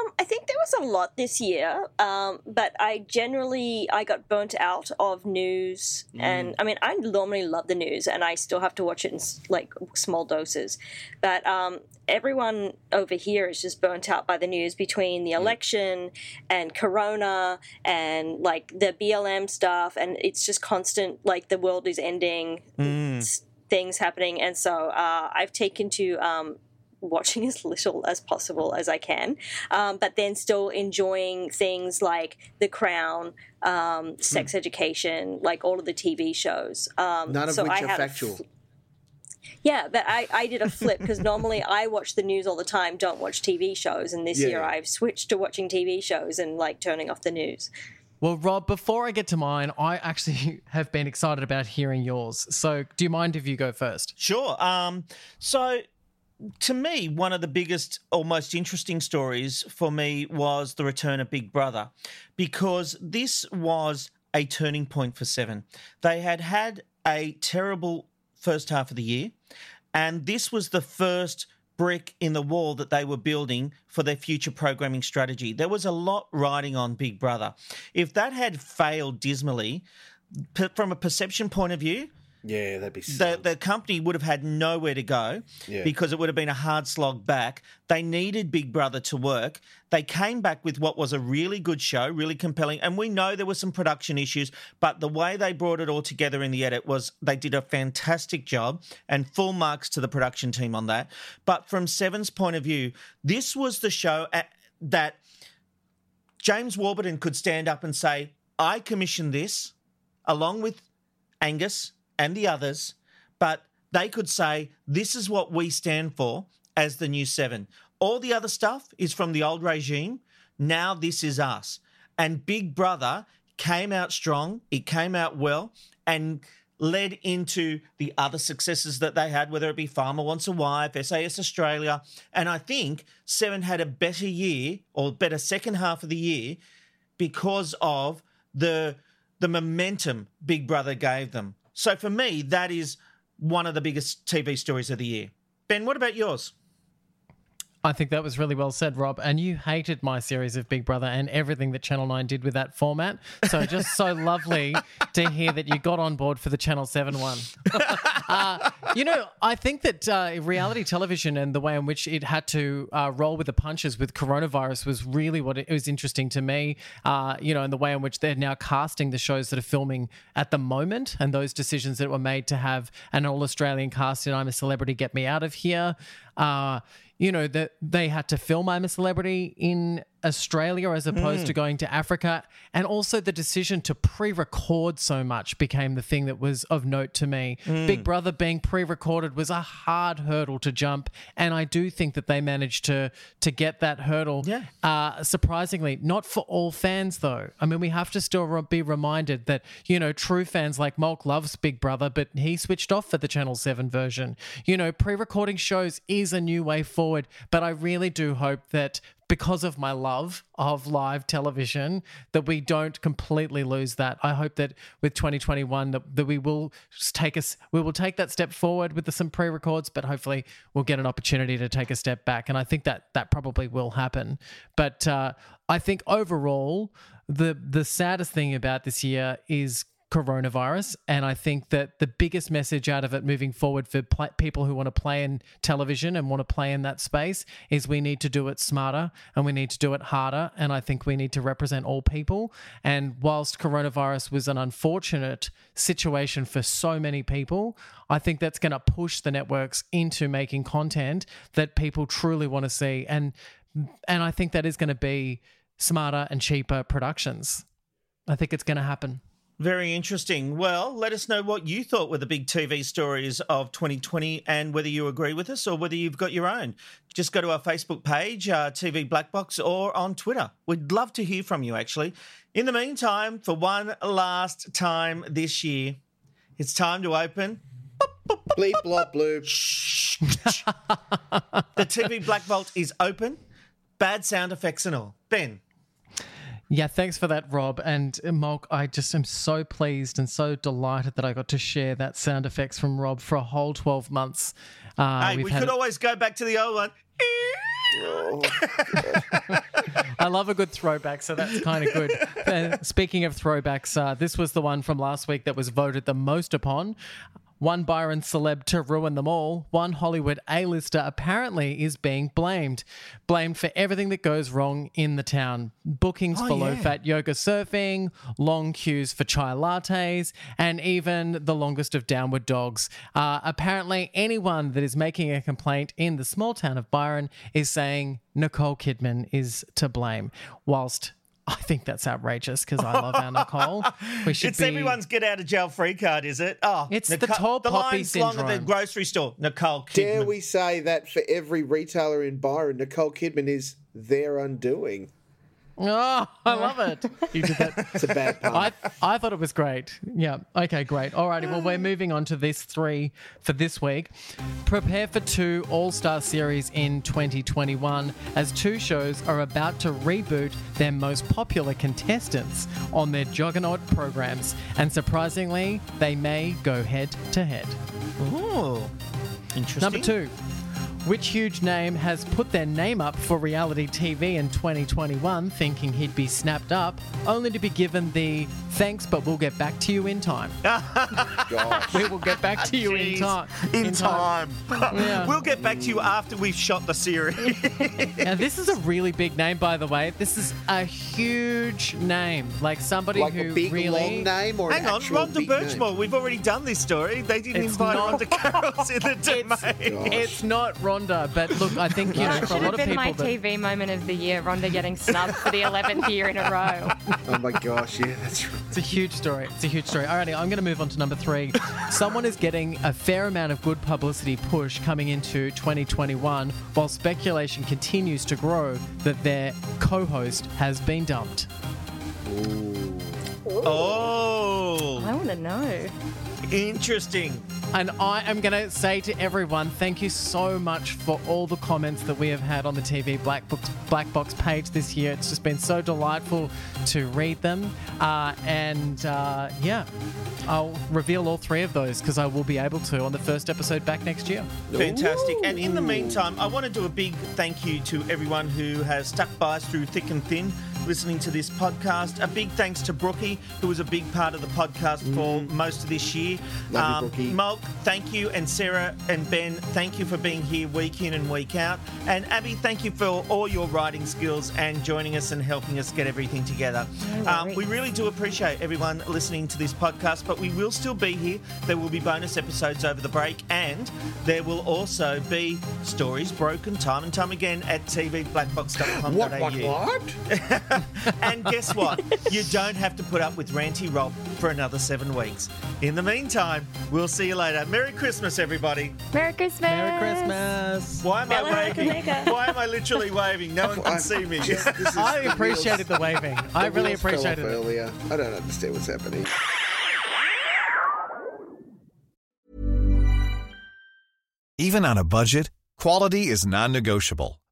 Um, I think there was a lot this year, um, but I generally I got burnt out of news, mm. and I mean I normally love the news, and I still have to watch it in like small doses, but um, everyone over here is just burnt out by the news between the election and Corona and like the BLM stuff, and it's just constant like the world is ending. Mm things happening, and so uh, I've taken to um, watching as little as possible as I can, um, but then still enjoying things like The Crown, um, Sex Education, like all of the TV shows. Um, None of so which I are had a factual. fl- yeah, but I, I did a flip because normally I watch the news all the time, don't watch TV shows, and this Yeah. year I've switched to watching TV shows and like turning off the news. Well, Rob, before I get to mine, I actually have been excited about hearing yours. So, do you mind if you go first? Sure. Um, so, to me, one of the biggest or most interesting stories for me was the return of Big Brother, because this was a turning point for Seven. They had had a terrible first half of the year, and this was the first brick in the wall that they were building for their future programming strategy. There was a lot riding on Big Brother. If that had failed dismally, from a perception point of view, Yeah, that'd be. the, the company would have had nowhere to go Yeah. because it would have been a hard slog back. They needed Big Brother to work. They came back with what was a really good show, really compelling. And we know there were some production issues, but the way they brought it all together in the edit was they did a fantastic job and full marks to the production team on that. But from Seven's point of view, this was the show at, that James Warburton could stand up and say, I commissioned this along with Angus and the others, but they could say, this is what we stand for as the new seven. All the other stuff is from the old regime. Now this is us. And Big Brother came out strong, it came out well, and led into the other successes that they had, whether it be Farmer Wants a Wife, SAS Australia. And I think Seven had a better year or better second half of the year because of the the momentum Big Brother gave them. So for me, that is one of the biggest TV stories of the year. Ben, what about yours? I think that was really well said, Rob. And you hated my series of Big Brother and everything that Channel 9 did with that format. So just so lovely to hear that you got on board for the Channel 7 one. uh, you know, I think that uh, reality television and the way in which it had to uh, roll with the punches with coronavirus was really what it, was interesting to me. Uh, you know, and the way in which they're now casting the shows that are filming at the moment and those decisions that were made to have an all Australian cast in I'm a Celebrity, Get Me Out of Here. You know that they had to film I'm a Celebrity in Australia as opposed Mm. to going to Africa, and also the decision to pre-record so much became the thing that was of note to me. Mm. Big Brother being pre-recorded was a hard hurdle to jump, and I do think that they managed to to get that hurdle. Yeah. Uh, surprisingly, not for all fans though. I mean, we have to still re- be reminded that you know true fans like Molk loves Big Brother, but he switched off for the Channel Seven version. You know, pre-recording shows is a new way forward, but I really do hope that because of my love of live television that we don't completely lose that. I hope that with 2021 that, that we will take us we will take that step forward with the, some pre-records, but hopefully we'll get an opportunity to take a step back. And I think that that probably will happen. But uh, I think overall the the saddest thing about this year is coronavirus. And I think that the biggest message out of it moving forward for pl- people who want to play in television and want to play in that space is we need to do it smarter and we need to do it harder. And I think we need to represent all people. And whilst coronavirus was an unfortunate situation for so many people, I think that's going to push the networks into making content that people truly want to see. And and I think that is going to be smarter and cheaper productions. I think it's going to happen. Very interesting. Well, let us know what you thought were the big TV stories of 2020 and whether you agree with us or whether you've got your own. Just go to our Facebook page, uh, TV Black Box, or on Twitter. We'd love to hear from you, actually. In the meantime, for one last time this year, it's time to open. Bleep, blop, bloop. the TV Black Vault is open. Bad sound effects and all. Ben. Yeah, thanks for that, Rob. And uh, Molk, I just am so pleased and so delighted that I got to share that sound effects from Rob for a whole 12 months. Uh, hey, we could it- always go back to the old one. I love a good throwback, so that's kind of good. Uh, speaking of throwbacks, uh, this was the one from last week that was voted the most upon. One Byron celeb to ruin them all, one Hollywood A-lister apparently is being blamed. Blamed for everything that goes wrong in the town. Bookings Oh, for yeah. low-fat yoga surfing, long queues for chai lattes, and even the longest of downward dogs. Uh, apparently, anyone that is making a complaint in the small town of Byron is saying Nicole Kidman is to blame, whilst I think that's outrageous because I love our Nicole. We should It's be everyone's get out of jail free card, is it? Oh, It's the tall the poppy line's long at the grocery store. Nicole Kidman. Dare we say that for every retailer in Byron, Nicole Kidman is their undoing? Oh, I love it. You did that. It's a bad pun. I, I thought it was great. Yeah. Okay, great. Alrighty. Well, we're moving on to this three for this week. Prepare for two All Star series in 2021 as two shows are about to reboot their most popular contestants on their juggernaut programs. And surprisingly, they may go head to head. Ooh, interesting. Number two. Which huge name has put their name up for reality TV in 2021 thinking he'd be snapped up, only to be given the thanks, but we'll get back to you in time? Gosh. we will get back to you in time. In, time. Yeah. We'll get back to you after we've shot the series. Now, this is a really big name, by the way. This is a huge name. Like somebody like who a big really. long name or Hang an on, actual Rhonda big Birchmore. We've already done this story. They didn't It's invite not- Rhonda Carroll's in the domain. It's not Rhonda, but look, I think, you know, That for a should lot have of been my. That, TV moment of the year. Rhonda getting snubbed for the 11th year in a row. Oh my gosh, yeah, that's right. It's a huge story. It's a huge story. Alrighty, I'm going to move on to number three. Someone is getting a fair amount of good publicity push coming into 2021, while speculation continues to grow that their co-host has been dumped. Oh, I want to know. Interesting. And I am going to say to everyone, thank you so much for all the comments that we have had on the TV Black Box, Black Box page this year. It's just been so delightful to read them. Uh, and uh, yeah, I'll reveal all three of those because I will be able to on the first episode back next year. Fantastic. And in the meantime, I want to do a big thank you to everyone who has stuck by us through thick and thin listening to this podcast. A big thanks to Brookie, who was a big part of the podcast for most of this year. Mm. Love you, Brookie. Molk, thank you. And Sarah and Ben, thank you for being here week in and week out. And Abby, thank you for all your writing skills and joining us and helping us get everything together. Um, we really do appreciate everyone listening to this podcast, but we will still be here. There will be bonus episodes over the break, and there will also be stories broken time and time again at tvblackbox.com.au. What, what, what? And guess what? you don't have to put up with Ranty Rob for another seven weeks. In the meantime, we'll see you later. Merry Christmas, everybody. Merry Christmas. Merry Christmas. Why am I waving? Kakamega. Why am I literally waving? No one can see me. Just- I the wheels- appreciated the waving. I the really wheels fell off appreciated it. earlier. I don't understand what's happening. Even on a budget, quality is non-negotiable.